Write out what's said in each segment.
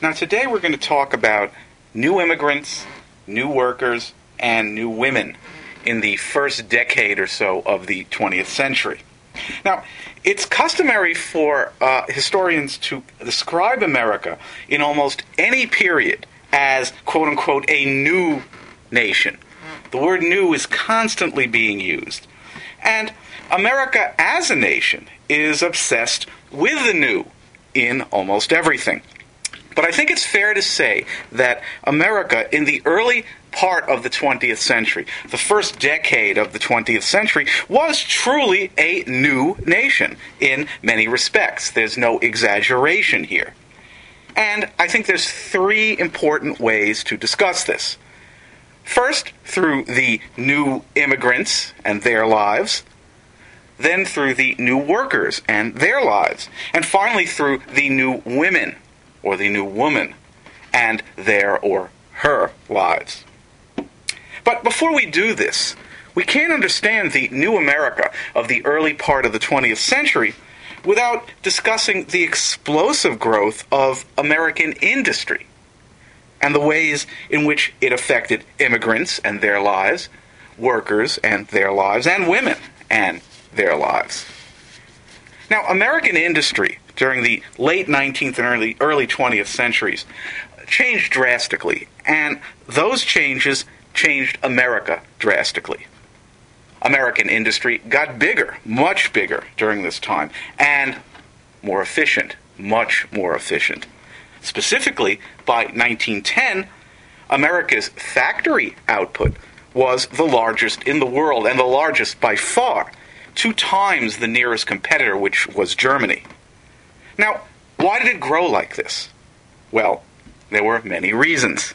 Now, today we're going to talk about new immigrants, new workers, and new women in the first decade or so of the 20th century. Now, it's customary for uh, historians to describe America in almost any period as, quote unquote, a new nation. The word new is constantly being used. And America as a nation is obsessed with the new in almost everything. But I think it's fair to say that America, in the early part of the 20th century, the first decade of the 20th century, was truly a new nation in many respects. There's no exaggeration here. And I think there's three important ways to discuss this. First, through the new immigrants and their lives, then through the new workers and their lives, and finally through the new women or the new woman and their or her lives. But before we do this, we can't understand the new America of the early part of the 20th century without discussing the explosive growth of American industry and the ways in which it affected immigrants and their lives, workers and their lives, and women and their lives. Now, American industry during the late 19th and early, early 20th centuries changed drastically, and those changes changed America drastically. American industry got bigger, much bigger during this time, and more efficient, much more efficient. Specifically, by 1910, America's factory output was the largest in the world, and the largest by far, two times the nearest competitor, which was Germany. Now, why did it grow like this? Well, there were many reasons.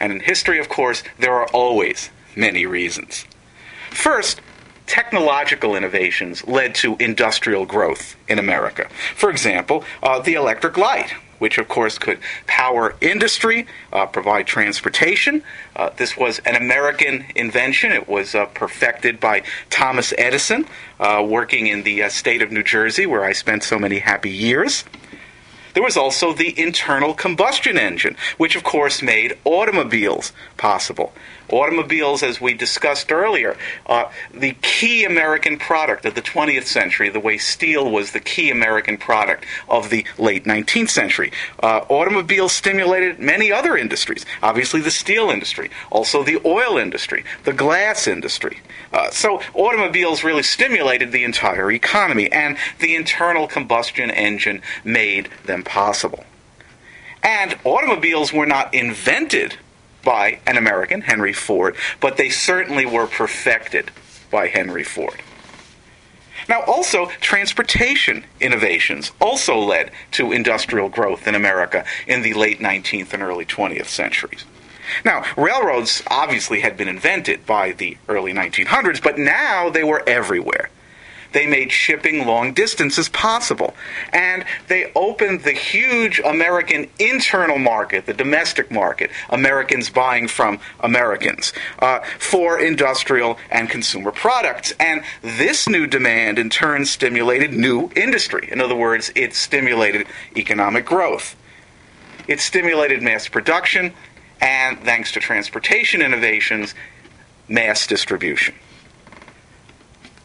And in history, of course, there are always many reasons. First, technological innovations led to industrial growth in America. For example, uh, the electric light, which of course could power industry, uh, provide transportation. Uh, this was an American invention. It was uh, perfected by Thomas Edison, uh, working in the uh, state of New Jersey, where I spent so many happy years. There was also the internal combustion engine, which of course made automobiles possible. Automobiles, as we discussed earlier, uh, the key American product of the 20th century, the way steel was the key American product of the late 19th century. Uh, automobiles stimulated many other industries, obviously the steel industry, also the oil industry, the glass industry. Uh, so automobiles really stimulated the entire economy, and the internal combustion engine made them possible. And automobiles were not invented by an American, Henry Ford, but they certainly were perfected by Henry Ford. Now, also, transportation innovations also led to industrial growth in America in the late 19th and early 20th centuries. Now, railroads obviously had been invented by the early 1900s, but now they were everywhere. They made shipping long distances possible. And they opened the huge American internal market, the domestic market, Americans buying from Americans, uh, for industrial and consumer products. And this new demand, in turn, stimulated new industry. In other words, it stimulated economic growth. It stimulated mass production, and thanks to transportation innovations, mass distribution.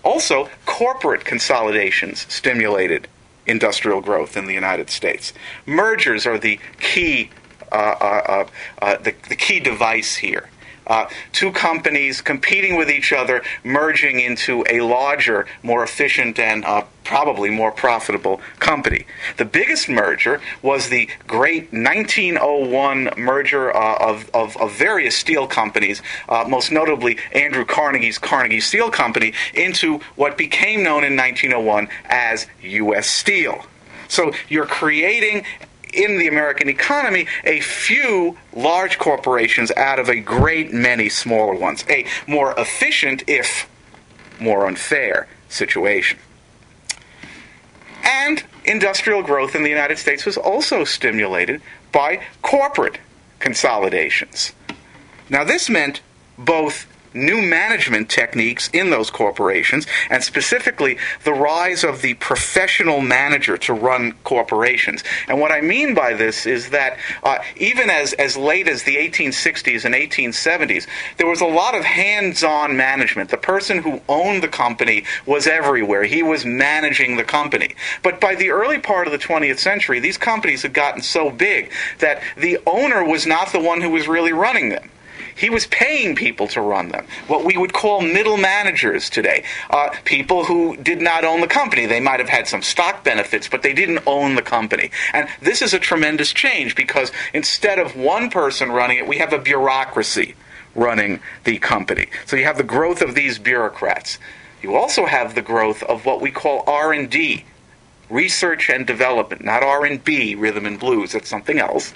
Also, corporate consolidations stimulated industrial growth in the United States. Mergers are the key, uh, uh, uh, uh the, the key device here uh, two companies competing with each other, merging into a larger, more efficient, and uh, probably more profitable company. The biggest merger was the great 1901 merger uh, of, of, of, various steel companies, uh, most notably Andrew Carnegie's Carnegie Steel Company, into what became known in 1901 as U.S. Steel. So you're creating in the American economy a few large corporations out of a great many smaller ones. A more efficient, if more unfair, situation. And industrial growth in the United States was also stimulated by corporate consolidations. Now, this meant both new management techniques in those corporations, and specifically the rise of the professional manager to run corporations. And what I mean by this is that uh, even as, as late as the 1860s and 1870s, there was a lot of hands on management. The person who owned the company was everywhere, he was managing the company. But by the early part of the 20th century, these companies had gotten so big that the owner was not the one who was really running them. He was paying people to run them, what we would call middle managers today. Uh, people who did not own the company. They might have had some stock benefits, but they didn't own the company. And this is a tremendous change because instead of one person running it, we have a bureaucracy running the company. So you have the growth of these bureaucrats. You also have the growth of what we call R&D, research and development, not R&B, rhythm and blues, that's something else.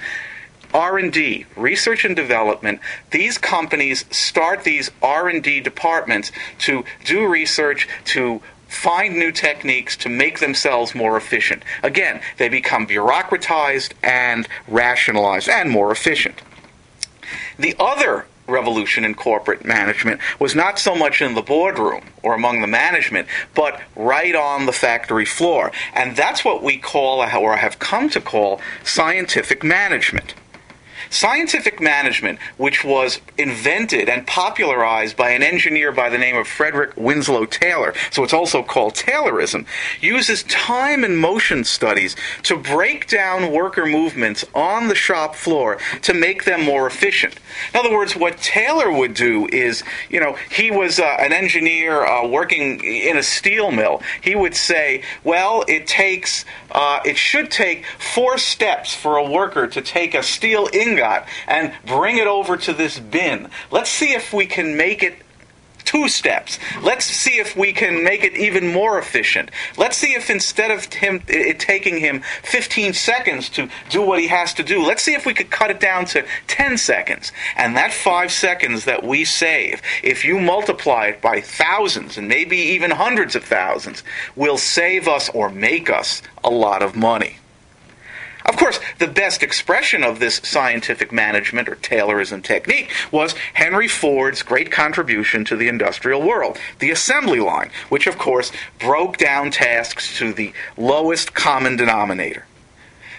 R&D, research and development, these companies start these R&D departments to do research, to find new techniques to make themselves more efficient. Again, they become bureaucratized and rationalized and more efficient. The other revolution in corporate management was not so much in the boardroom or among the management, but right on the factory floor. And that's what we call, or have come to call, scientific management. Scientific management, which was invented and popularized by an engineer by the name of Frederick Winslow Taylor, so it's also called Taylorism, uses time and motion studies to break down worker movements on the shop floor to make them more efficient. In other words, what Taylor would do is, you know, he was uh, an engineer uh, working in a steel mill. He would say, well, it takes, uh, it should take four steps for a worker to take a steel ingot got and bring it over to this bin. Let's see if we can make it two steps. Let's see if we can make it even more efficient. Let's see if instead of him it taking him 15 seconds to do what he has to do, let's see if we could cut it down to 10 seconds. And that 5 seconds that we save, if you multiply it by thousands and maybe even hundreds of thousands, will save us or make us a lot of money. Of course, the best expression of this scientific management or Taylorism technique was Henry Ford's great contribution to the industrial world, the assembly line, which of course broke down tasks to the lowest common denominator.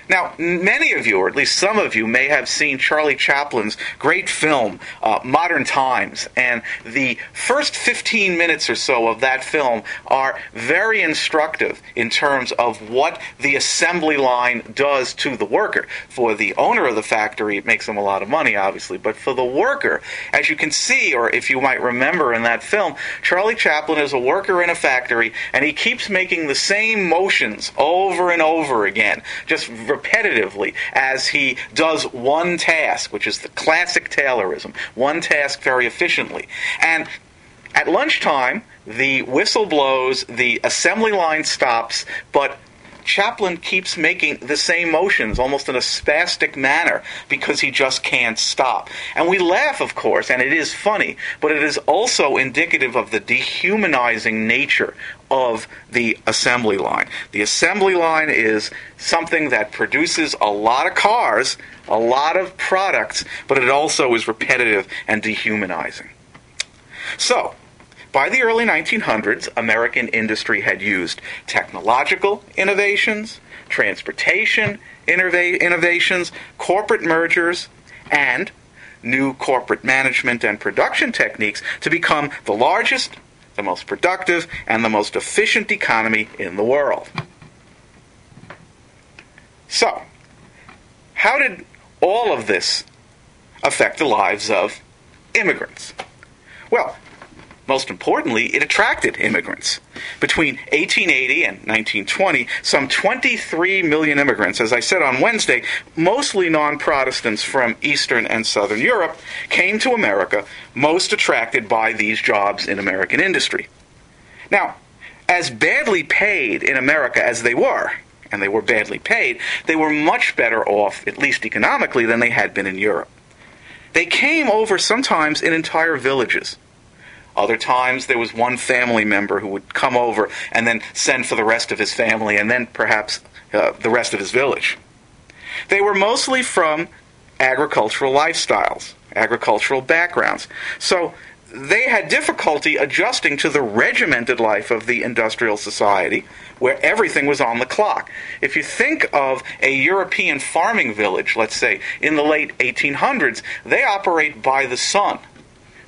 Now, many of you, or at least some of you, may have seen Charlie Chaplin's great film, uh, Modern Times, and the first 15 minutes or so of that film are very instructive in terms of what the assembly line does to the worker. For the owner of the factory, it makes them a lot of money, obviously, but for the worker, as you can see, or if you might remember in that film, Charlie Chaplin is a worker in a factory, and he keeps making the same motions over and over again, just repetitively as he does one task, which is the classic Taylorism, one task very efficiently. And at lunchtime, the whistle blows, the assembly line stops, but Chaplin keeps making the same motions almost in a spastic manner because he just can't stop. And we laugh, of course, and it is funny, but it is also indicative of the dehumanizing nature of the assembly line. The assembly line is something that produces a lot of cars, a lot of products, but it also is repetitive and dehumanizing. So, by the early 1900s, American industry had used technological innovations, transportation innovations, corporate mergers, and new corporate management and production techniques to become the largest, the most productive, and the most efficient economy in the world. So, how did all of this affect the lives of immigrants? Well, most importantly, it attracted immigrants. Between 1880 and 1920, some 23 million immigrants, as I said on Wednesday, mostly non Protestants from Eastern and Southern Europe, came to America, most attracted by these jobs in American industry. Now, as badly paid in America as they were, and they were badly paid, they were much better off, at least economically, than they had been in Europe. They came over sometimes in entire villages. Other times there was one family member who would come over and then send for the rest of his family and then perhaps uh, the rest of his village. They were mostly from agricultural lifestyles, agricultural backgrounds. So they had difficulty adjusting to the regimented life of the industrial society where everything was on the clock. If you think of a European farming village, let's say in the late 1800s, they operate by the sun.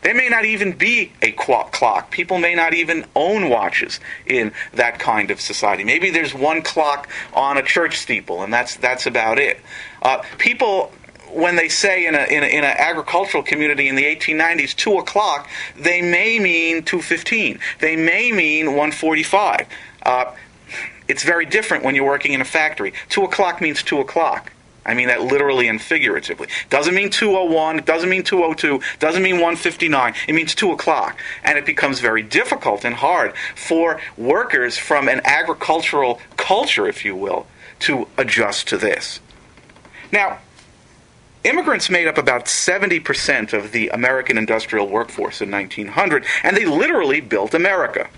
They may not even be a clock. People may not even own watches in that kind of society. Maybe there's one clock on a church steeple, and that's that's about it. Uh, people when they say in, a, in, a, in an agricultural community in the 1890s 2 o'clock they may mean 2.15 they may mean 1.45 uh, it's very different when you're working in a factory 2 o'clock means 2 o'clock I mean that literally and figuratively. Doesn't mean 201, doesn't mean 202, doesn't mean 159. It means 2 o'clock. And it becomes very difficult and hard for workers from an agricultural culture, if you will, to adjust to this. Now, Immigrants made up about 70% of the American industrial workforce in 1900, and they literally built America.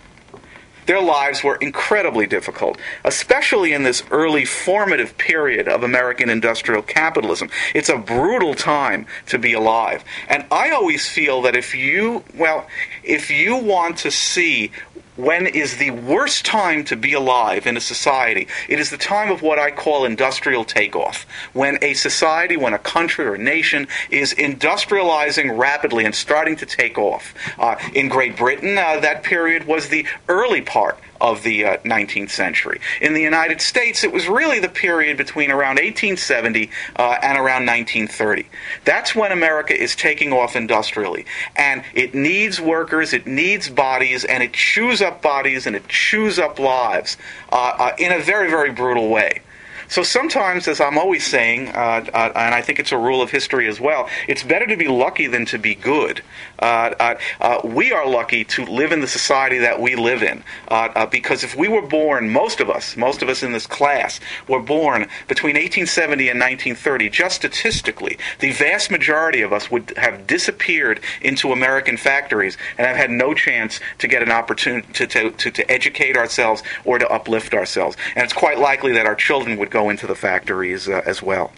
Their lives were incredibly difficult, especially in this early formative period of American industrial capitalism. It's a brutal time to be alive. And I always feel that if you, well, if you want to see when is the worst time to be alive in a society. It is the time of what I call industrial takeoff. When a society, when a country or a nation is industrializing rapidly and starting to take off. Uh, in Great Britain, uh, that period was the early part of the uh, 19th century. In the United States, it was really the period between around 1870 uh, and around 1930. That's when America is taking off industrially. And it needs workers, it needs bodies, and it chews up bodies and it chews up lives uh, uh in a very, very brutal way. So sometimes, as I'm always saying, uh, uh, and I think it's a rule of history as well, it's better to be lucky than to be good. Uh, uh, uh we are lucky to live in the society that we live in uh, because if we were born, most of us, most of us in this class, were born between 1870 and 1930, just statistically, the vast majority of us would have disappeared into American factories and have had no chance to get an opportunity to, to, to, to educate ourselves or to uplift ourselves. And it's quite likely that our children would go into the factories uh, as well.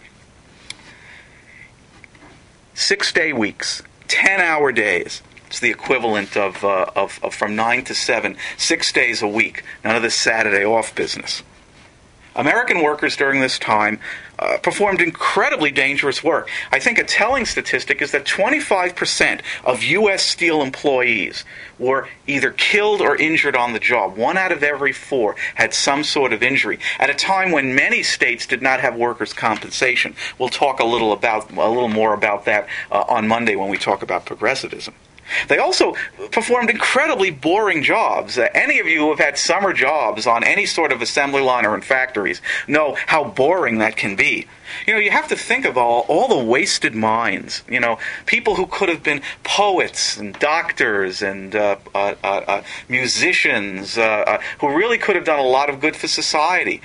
Six day weeks, 10 hour days. It's the equivalent of, uh, of, of from 9 to 7, six days a week. None of this Saturday off business. American workers during this time uh, performed incredibly dangerous work. I think a telling statistic is that 25% of U.S. steel employees were either killed or injured on the job. One out of every four had some sort of injury at a time when many states did not have workers' compensation. We'll talk a little about a little more about that uh, on Monday when we talk about progressivism. They also performed incredibly boring jobs. Uh, any of you who have had summer jobs on any sort of assembly line or in factories know how boring that can be. You know, you have to think of all, all the wasted minds. You know, people who could have been poets and doctors and uh, uh, uh, uh musicians uh, who really could have done a lot of good for society.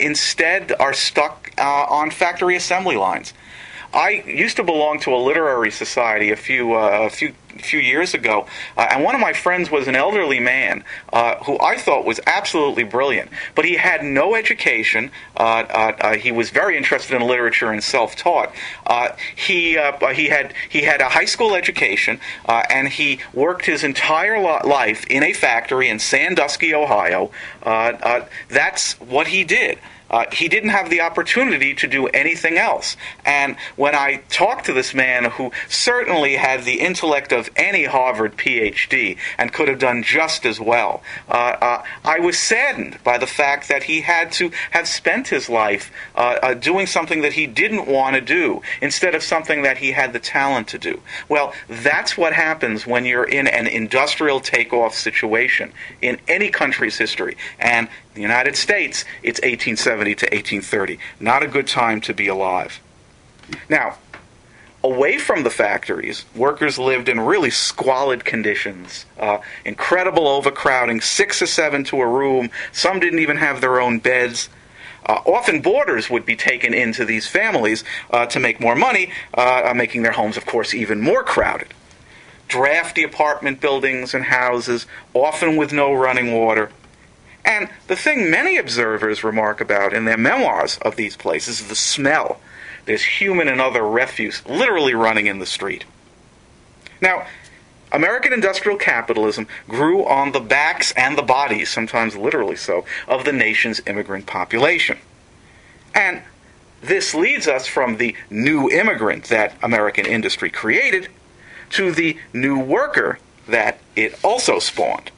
instead, are stuck on factory assembly lines. I used to belong to a literary society a few a few few years ago, uh, and one of my friends was an elderly man uh, who I thought was absolutely brilliant, but he had no education. Uh, uh, uh he was very interested in literature and self-taught. Uh, he he had he had a high school education, and he worked his entire life in a factory in Sandusky, Ohio. that's what he did. Uh, he didn't have the opportunity to do anything else. And when I talked to this man who certainly had the intellect of any Harvard PhD and could have done just as well, uh, uh, I was saddened by the fact that he had to have spent his life uh, uh, doing something that he didn't want to do instead of something that he had the talent to do. Well, that's what happens when you're in an industrial takeoff situation in any country's history. And the United States, it's 1870 to 1830. Not a good time to be alive. Now, away from the factories, workers lived in really squalid conditions. Uh, incredible overcrowding, six or seven to a room. Some didn't even have their own beds. Uh, often boarders would be taken into these families uh, to make more money, uh, making their homes, of course, even more crowded. Drafty apartment buildings and houses, often with no running water. And the thing many observers remark about in their memoirs of these places is the smell. There's human and other refuse literally running in the street. Now, American industrial capitalism grew on the backs and the bodies, sometimes literally so, of the nation's immigrant population. And this leads us from the new immigrant that American industry created to the new worker that it also spawned.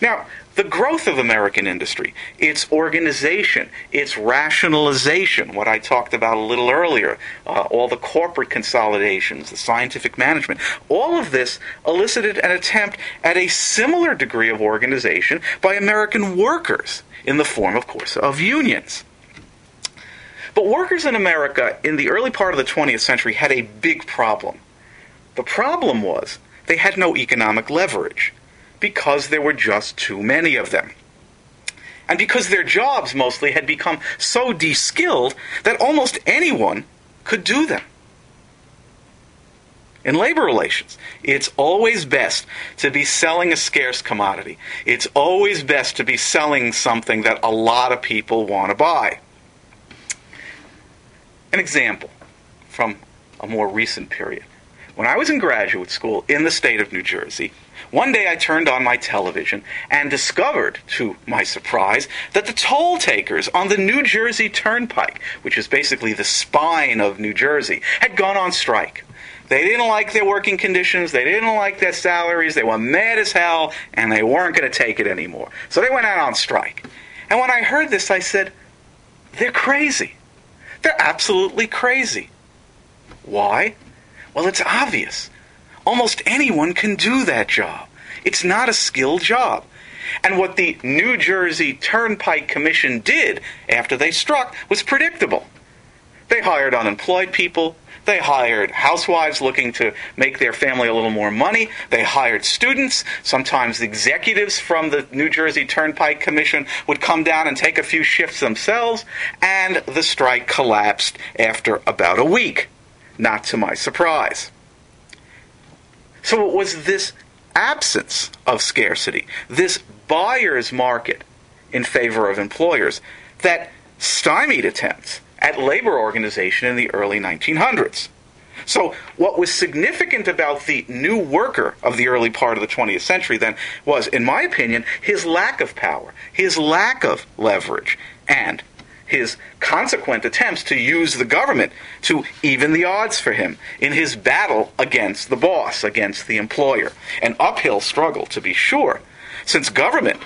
Now, the growth of American industry, its organization, its rationalization, what I talked about a little earlier, uh, all the corporate consolidations, the scientific management, all of this elicited an attempt at a similar degree of organization by American workers in the form, of course, of unions. But workers in America in the early part of the 20th century had a big problem. The problem was they had no economic leverage because there were just too many of them. And because their jobs mostly had become so de-skilled that almost anyone could do them. In labor relations, it's always best to be selling a scarce commodity. It's always best to be selling something that a lot of people want to buy. An example from a more recent period. When I was in graduate school in the state of New Jersey, one day I turned on my television and discovered, to my surprise, that the toll takers on the New Jersey Turnpike, which is basically the spine of New Jersey, had gone on strike. They didn't like their working conditions, they didn't like their salaries, they were mad as hell, and they weren't going to take it anymore. So they went out on strike. And when I heard this, I said, they're crazy. They're absolutely crazy. Why? Well, it's obvious. Almost anyone can do that job. It's not a skilled job. And what the New Jersey Turnpike Commission did after they struck was predictable. They hired unemployed people. They hired housewives looking to make their family a little more money. They hired students. Sometimes the executives from the New Jersey Turnpike Commission would come down and take a few shifts themselves. And the strike collapsed after about a week, not to my surprise. So it was this absence of scarcity, this buyer's market in favor of employers, that stymied attempts at labor organization in the early 1900s. So, what was significant about the new worker of the early part of the 20th century then was, in my opinion, his lack of power, his lack of leverage, and his consequent attempts to use the government to even the odds for him in his battle against the boss, against the employer. An uphill struggle, to be sure, since government,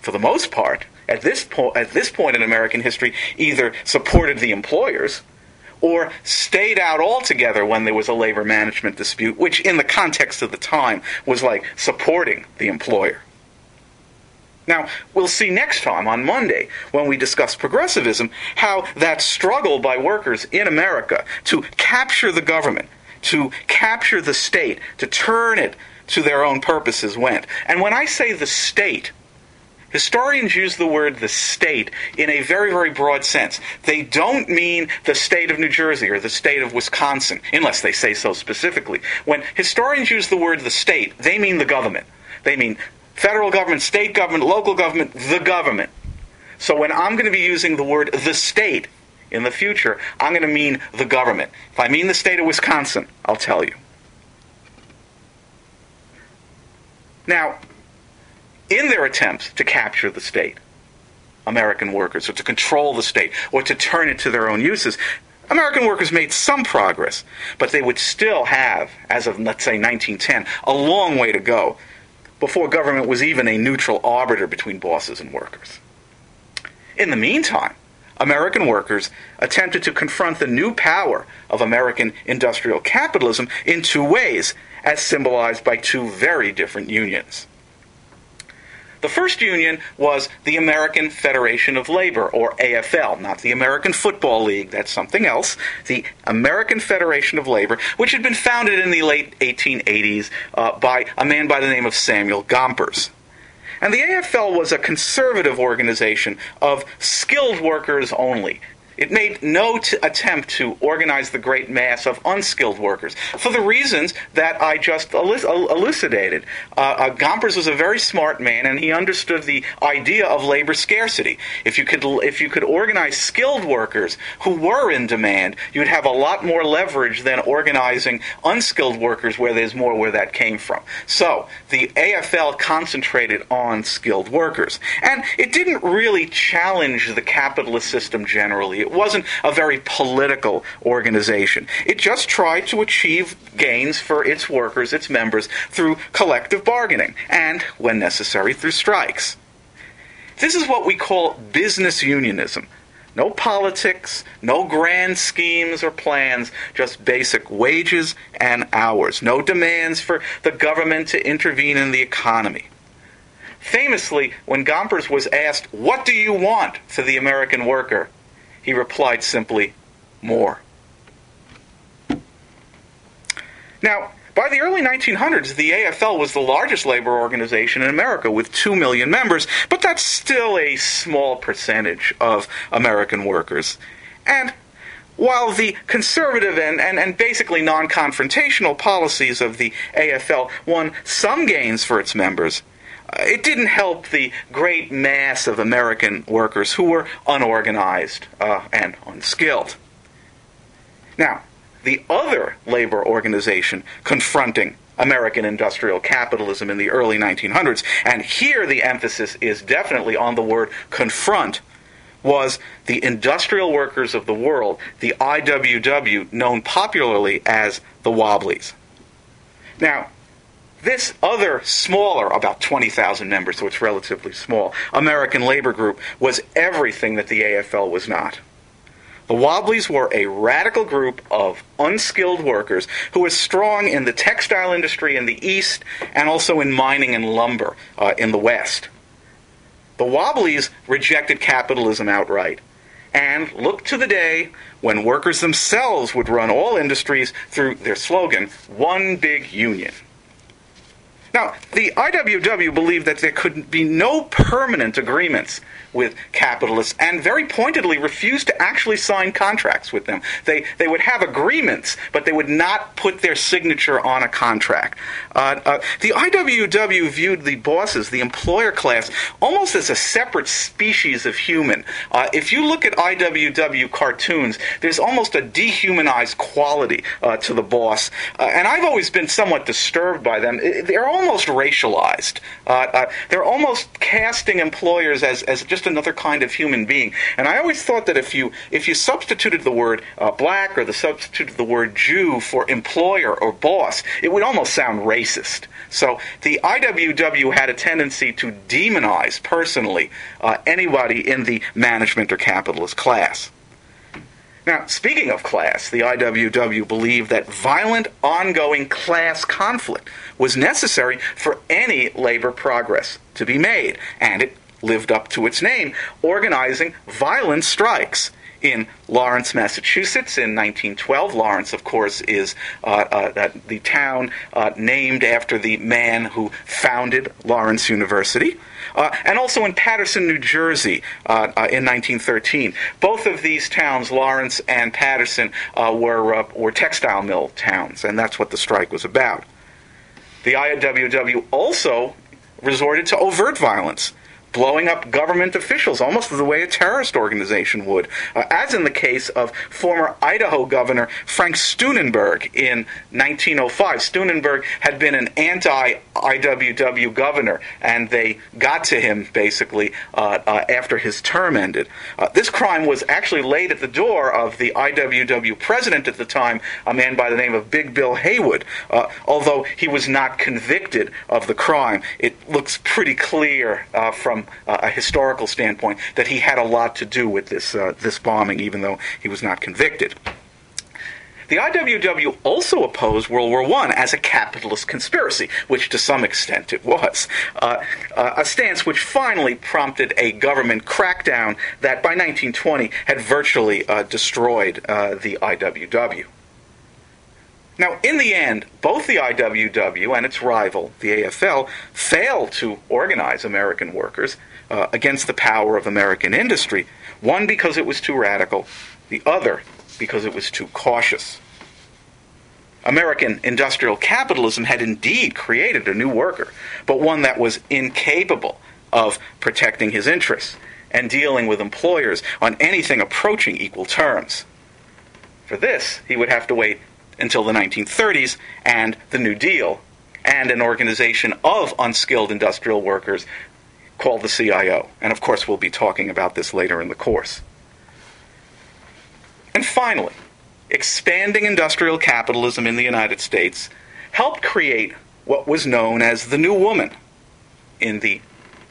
for the most part, at this, po- at this point in American history, either supported the employers or stayed out altogether when there was a labor management dispute, which in the context of the time was like supporting the employer. Now, we'll see next time on Monday when we discuss progressivism how that struggle by workers in America to capture the government, to capture the state, to turn it to their own purposes went. And when I say the state, historians use the word the state in a very, very broad sense. They don't mean the state of New Jersey or the state of Wisconsin, unless they say so specifically. When historians use the word the state, they mean the government. They mean federal government, state government, local government, the government. So when I'm going to be using the word the state in the future, I'm going to mean the government. If I mean the state of Wisconsin, I'll tell you. Now, in their attempts to capture the state, American workers, or to control the state, or to turn it to their own uses, American workers made some progress, but they would still have, as of, let's say, 1910, a long way to go before government was even a neutral arbiter between bosses and workers. In the meantime, American workers attempted to confront the new power of American industrial capitalism in two ways, as symbolized by two very different unions. The first union was the American Federation of Labor, or AFL, not the American Football League, that's something else. The American Federation of Labor, which had been founded in the late 1880s uh, by a man by the name of Samuel Gompers. And the AFL was a conservative organization of skilled workers only. It made no t- attempt to organize the great mass of unskilled workers for the reasons that I just elucidated. Uh, uh, Gompers was a very smart man, and he understood the idea of labor scarcity. If you could, if you could organize skilled workers who were in demand, you'd have a lot more leverage than organizing unskilled workers where there's more where that came from. So the AFL concentrated on skilled workers, and it didn't really challenge the capitalist system generally. It wasn't a very political organization. It just tried to achieve gains for its workers, its members, through collective bargaining and, when necessary, through strikes. This is what we call business unionism. No politics, no grand schemes or plans, just basic wages and hours. No demands for the government to intervene in the economy. Famously, when Gompers was asked, What do you want for the American worker? He replied simply, More. Now, by the early 1900s, the AFL was the largest labor organization in America with 2 million members, but that's still a small percentage of American workers. And while the conservative and, and, and basically non confrontational policies of the AFL won some gains for its members, it didn't help the great mass of American workers who were unorganized uh, and unskilled. Now, the other labor organization confronting American industrial capitalism in the early 1900s, and here the emphasis is definitely on the word confront, was the Industrial Workers of the World, the IWW, known popularly as the Wobblies. Now, this other smaller, about 20,000 members, so it's relatively small, American labor group was everything that the AFL was not. The Wobblies were a radical group of unskilled workers who were strong in the textile industry in the East and also in mining and lumber uh, in the West. The Wobblies rejected capitalism outright and looked to the day when workers themselves would run all industries through their slogan, One Big Union. Now, the IWW believed that there could be no permanent agreements with capitalists and very pointedly refused to actually sign contracts with them. They, they would have agreements, but they would not put their signature on a contract. Uh, uh, the IWW viewed the bosses, the employer class, almost as a separate species of human. Uh, if you look at IWW cartoons, there's almost a dehumanized quality uh, to the boss. Uh, and I've always been somewhat disturbed by them. They're almost racialized. Uh, they're almost casting employers as, as just just another kind of human being. And I always thought that if you if you substituted the word uh, black or the substituted the word Jew for employer or boss, it would almost sound racist. So the IWW had a tendency to demonize personally uh, anybody in the management or capitalist class. Now, speaking of class, the IWW believed that violent, ongoing class conflict was necessary for any labor progress to be made, and it lived up to its name, organizing violent strikes in Lawrence, Massachusetts in 1912. Lawrence, of course, is uh, uh, the town uh, named after the man who founded Lawrence University. Uh, and also in Paterson, New Jersey uh, uh, in 1913. Both of these towns, Lawrence and Paterson, were, were textile mill towns, and that's what the strike was about. The IWW also resorted to overt violence blowing up government officials, almost the way a terrorist organization would, uh, as in the case of former Idaho Governor Frank Steunenberg in 1905. Steunenberg had been an anti IWW governor, and they got to him basically uh, uh, after his term ended. Uh, this crime was actually laid at the door of the IWW president at the time, a man by the name of Big Bill Haywood. Uh, although he was not convicted of the crime, it looks pretty clear uh, uh, a historical standpoint that he had a lot to do with this uh, this bombing, even though he was not convicted. The IWW also opposed World War I as a capitalist conspiracy, which to some extent it was. Uh, uh, a stance which finally prompted a government crackdown that by 1920 had virtually uh, destroyed the IWW. Now, in the end, both the IWW and its rival, the AFL, failed to organize American workers uh, against the power of American industry, One because it was too radical, the other because it was too cautious. American industrial capitalism had indeed created a new worker, but one that was incapable of protecting his interests and dealing with employers on anything approaching equal terms. For this, he would have to wait until the 1930s and the New Deal and an organization of unskilled industrial workers called the CIO. And of course, we'll be talking about this later in the course. And finally, expanding industrial capitalism in the United States helped create what was known as the New Woman in the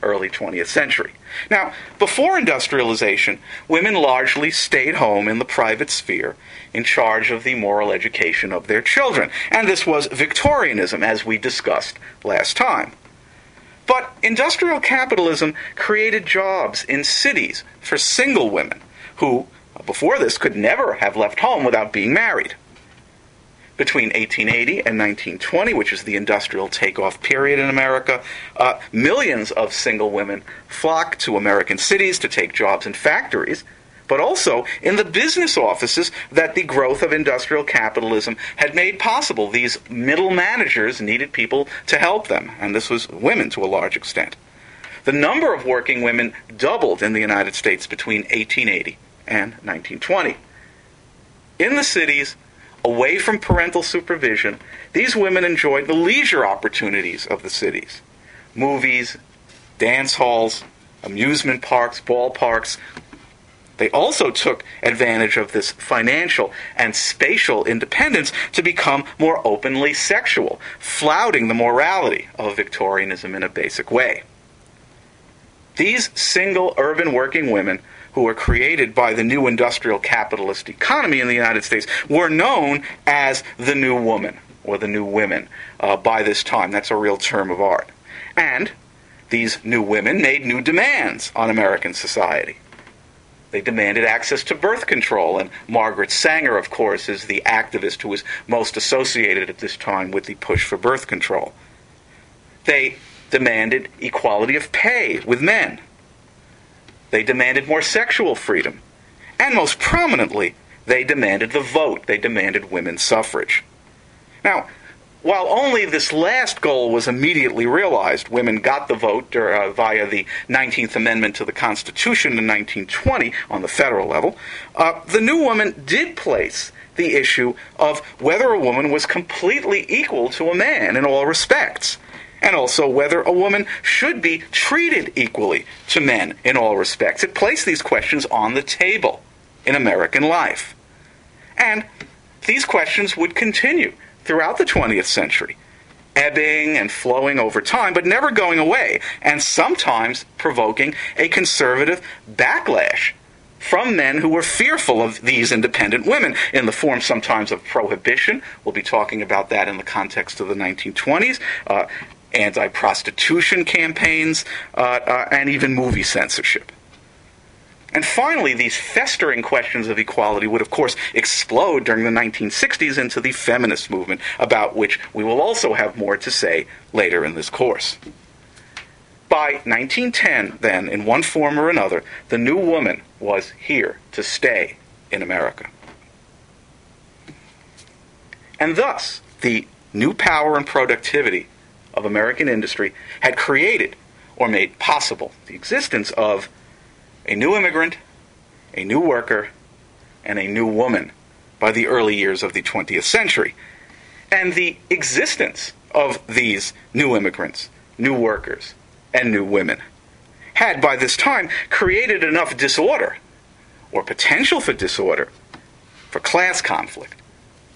early 20th century. Now, before industrialization, women largely stayed home in the private sphere in charge of the moral education of their children. And this was Victorianism, as we discussed last time. But industrial capitalism created jobs in cities for single women who, before this, could never have left home without being married between 1880 and 1920, which is the industrial takeoff period in America, uh, millions of single women flocked to American cities to take jobs in factories, but also in the business offices that the growth of industrial capitalism had made possible. These middle managers needed people to help them, and this was women to a large extent. The number of working women doubled in the United States between 1880 and 1920. In the cities, away from parental supervision, these women enjoyed the leisure opportunities of the cities movies, dance halls, amusement parks, ballparks. They also took advantage of this financial and spatial independence to become more openly sexual, flouting the morality of Victorianism in a basic way. These single urban working women who were created by the new industrial capitalist economy in the United States were known as the new woman or the new women uh, by this time. That's a real term of art. And these new women made new demands on American society. They demanded access to birth control, and Margaret Sanger, of course, is the activist who was most associated at this time with the push for birth control. They demanded equality of pay with men. They demanded more sexual freedom. And most prominently, they demanded the vote. They demanded women's suffrage. Now, while only this last goal was immediately realized, women got the vote uh, via the 19th Amendment to the Constitution in 1920 on the federal level, uh, the new woman did place the issue of whether a woman was completely equal to a man in all respects and also whether a woman should be treated equally to men in all respects. It placed these questions on the table in American life. And these questions would continue throughout the 20th century, ebbing and flowing over time, but never going away, and sometimes provoking a conservative backlash from men who were fearful of these independent women in the form sometimes of prohibition. We'll be talking about that in the context of the 1920s. Uh, anti prostitution campaigns, uh, uh, and even movie censorship. And finally, these festering questions of equality would, of course, explode during the 1960s into the feminist movement, about which we will also have more to say later in this course. By 1910, then, in one form or another, the new woman was here to stay in America. And thus, the new power and productivity of American industry had created or made possible the existence of a new immigrant, a new worker, and a new woman by the early years of the 20th century. And the existence of these new immigrants, new workers, and new women had by this time created enough disorder, or potential for disorder, for class conflict,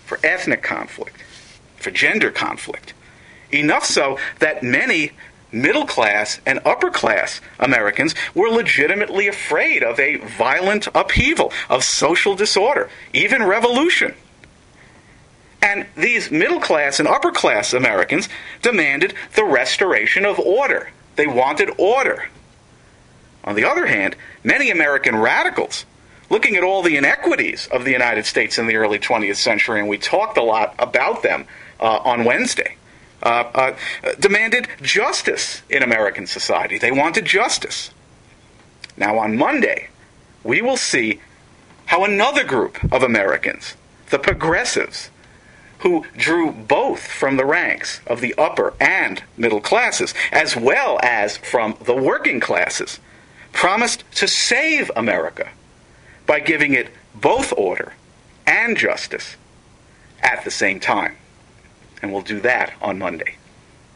for ethnic conflict, for gender conflict, Enough so that many middle class and upper class Americans were legitimately afraid of a violent upheaval, of social disorder, even revolution. And these middle class and upper class Americans demanded the restoration of order. They wanted order. On the other hand, many American radicals, looking at all the inequities of the United States in the early 20th century, and we talked a lot about them uh, on Wednesday, uh, demanded justice in American society. They wanted justice. Now, on Monday, we will see how another group of Americans, the progressives, who drew both from the ranks of the upper and middle classes, as well as from the working classes, promised to save America by giving it both order and justice at the same time. And we'll do that on Monday.